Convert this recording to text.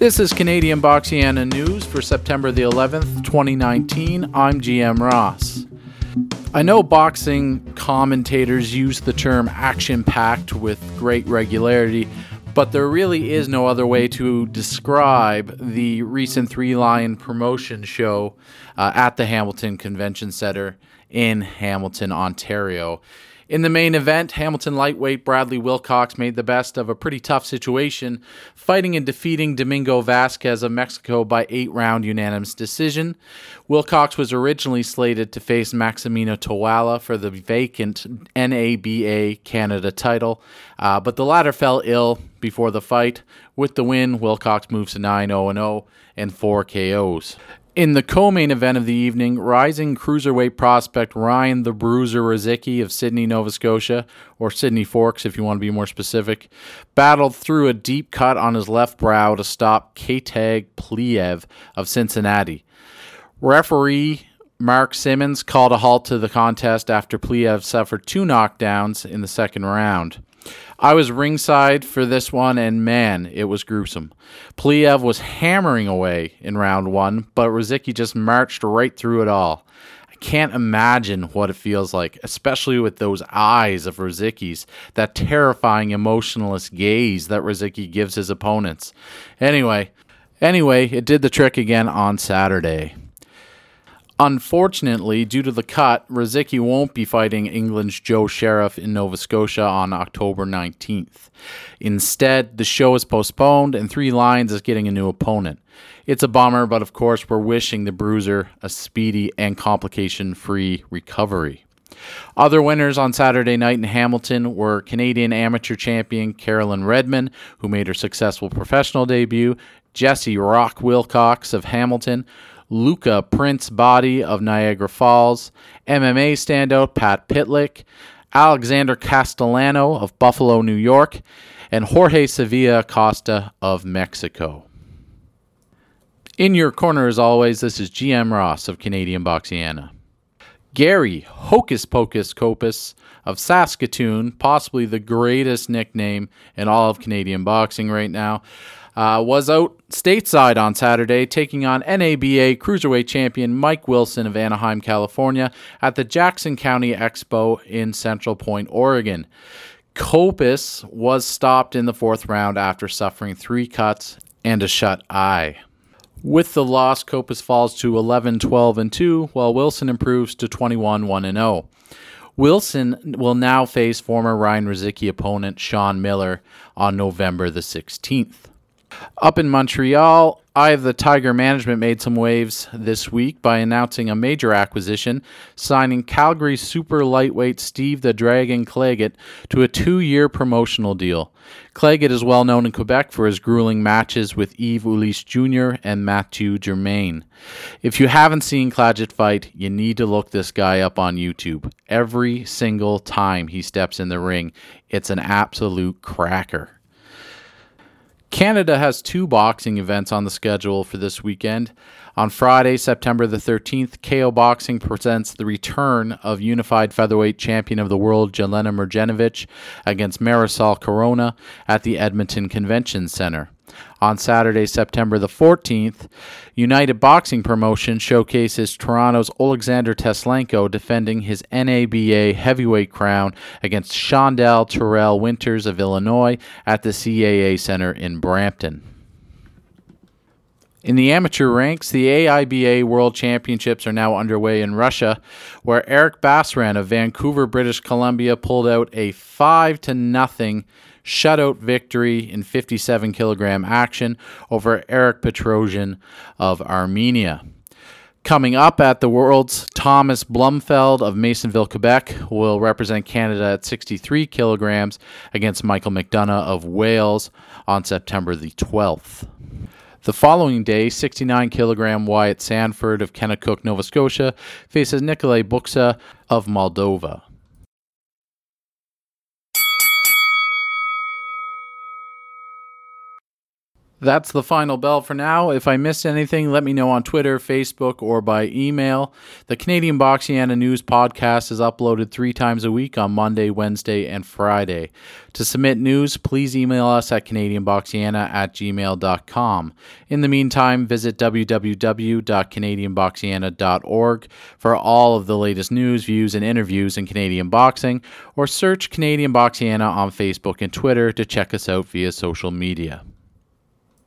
This is Canadian Boxiana News for September the 11th, 2019. I'm GM Ross. I know boxing commentators use the term action packed with great regularity, but there really is no other way to describe the recent Three Lion promotion show uh, at the Hamilton Convention Center in Hamilton, Ontario. In the main event, Hamilton lightweight Bradley Wilcox made the best of a pretty tough situation, fighting and defeating Domingo Vasquez of Mexico by eight round unanimous decision. Wilcox was originally slated to face Maximino Tuala for the vacant NABA Canada title, uh, but the latter fell ill before the fight. With the win, Wilcox moves to 9 0 0 and 4 KOs. In the co-main event of the evening, rising cruiserweight prospect Ryan the Bruiser Rozicki of Sydney, Nova Scotia, or Sydney Forks if you want to be more specific, battled through a deep cut on his left brow to stop Katag Pliev of Cincinnati. Referee Mark Simmons called a halt to the contest after Pliev suffered two knockdowns in the second round. I was ringside for this one, and man, it was gruesome. Pliev was hammering away in round one, but Rozicki just marched right through it all. I can't imagine what it feels like, especially with those eyes of Rozicki's, that terrifying emotionless gaze that Rozicki gives his opponents. Anyway, anyway, it did the trick again on Saturday. Unfortunately, due to the cut, Rozicki won't be fighting England's Joe Sheriff in Nova Scotia on October 19th. Instead, the show is postponed and Three Lions is getting a new opponent. It's a bummer, but of course, we're wishing the bruiser a speedy and complication free recovery. Other winners on Saturday night in Hamilton were Canadian amateur champion Carolyn Redmond, who made her successful professional debut, Jesse Rock Wilcox of Hamilton, Luca Prince Body of Niagara Falls, MMA standout Pat Pitlick, Alexander Castellano of Buffalo, New York, and Jorge Sevilla Costa of Mexico. In your corner, as always, this is GM Ross of Canadian Boxiana. Gary Hocus Pocus Kopas of Saskatoon, possibly the greatest nickname in all of Canadian boxing right now, uh, was out stateside on Saturday, taking on NABA Cruiserweight Champion Mike Wilson of Anaheim, California, at the Jackson County Expo in Central Point, Oregon. Kopas was stopped in the fourth round after suffering three cuts and a shut eye. With the loss, Kopas falls to 11 12 and 2, while Wilson improves to 21 1 and 0. Wilson will now face former Ryan Rozicki opponent Sean Miller on November the 16th. Up in Montreal, Eye of the Tiger Management made some waves this week by announcing a major acquisition, signing Calgary super lightweight Steve the Dragon Claggett to a two year promotional deal. Claggett is well known in Quebec for his grueling matches with Yves Ulysse Jr. and Mathieu Germain. If you haven't seen Claggett fight, you need to look this guy up on YouTube. Every single time he steps in the ring, it's an absolute cracker. Canada has two boxing events on the schedule for this weekend. On Friday, September the 13th, KO Boxing presents the return of unified featherweight champion of the world Jelena Mrdjenovich against Marisol Corona at the Edmonton Convention Center. On Saturday, September the 14th, United Boxing Promotion showcases Toronto's Alexander Teslenko defending his NABA heavyweight crown against Shondell Terrell Winters of Illinois at the CAA Center in Brampton. In the amateur ranks, the AIBA World Championships are now underway in Russia, where Eric Basran of Vancouver, British Columbia, pulled out a five to nothing shutout victory in 57 kilogram action over Eric Petrosian of Armenia. Coming up at the Worlds, Thomas Blumenfeld of Mansonville, Quebec, will represent Canada at 63 kilograms against Michael McDonough of Wales on September the 12th. The following day, 69 kilogram Wyatt Sanford of Kennetcook, Nova Scotia, faces Nikolay Buksa of Moldova. That's the final bell for now. If I missed anything, let me know on Twitter, Facebook, or by email. The Canadian Boxiana News podcast is uploaded three times a week on Monday, Wednesday, and Friday. To submit news, please email us at CanadianBoxiana at gmail.com. In the meantime, visit www.canadianboxiana.org for all of the latest news, views, and interviews in Canadian boxing, or search Canadian Boxiana on Facebook and Twitter to check us out via social media.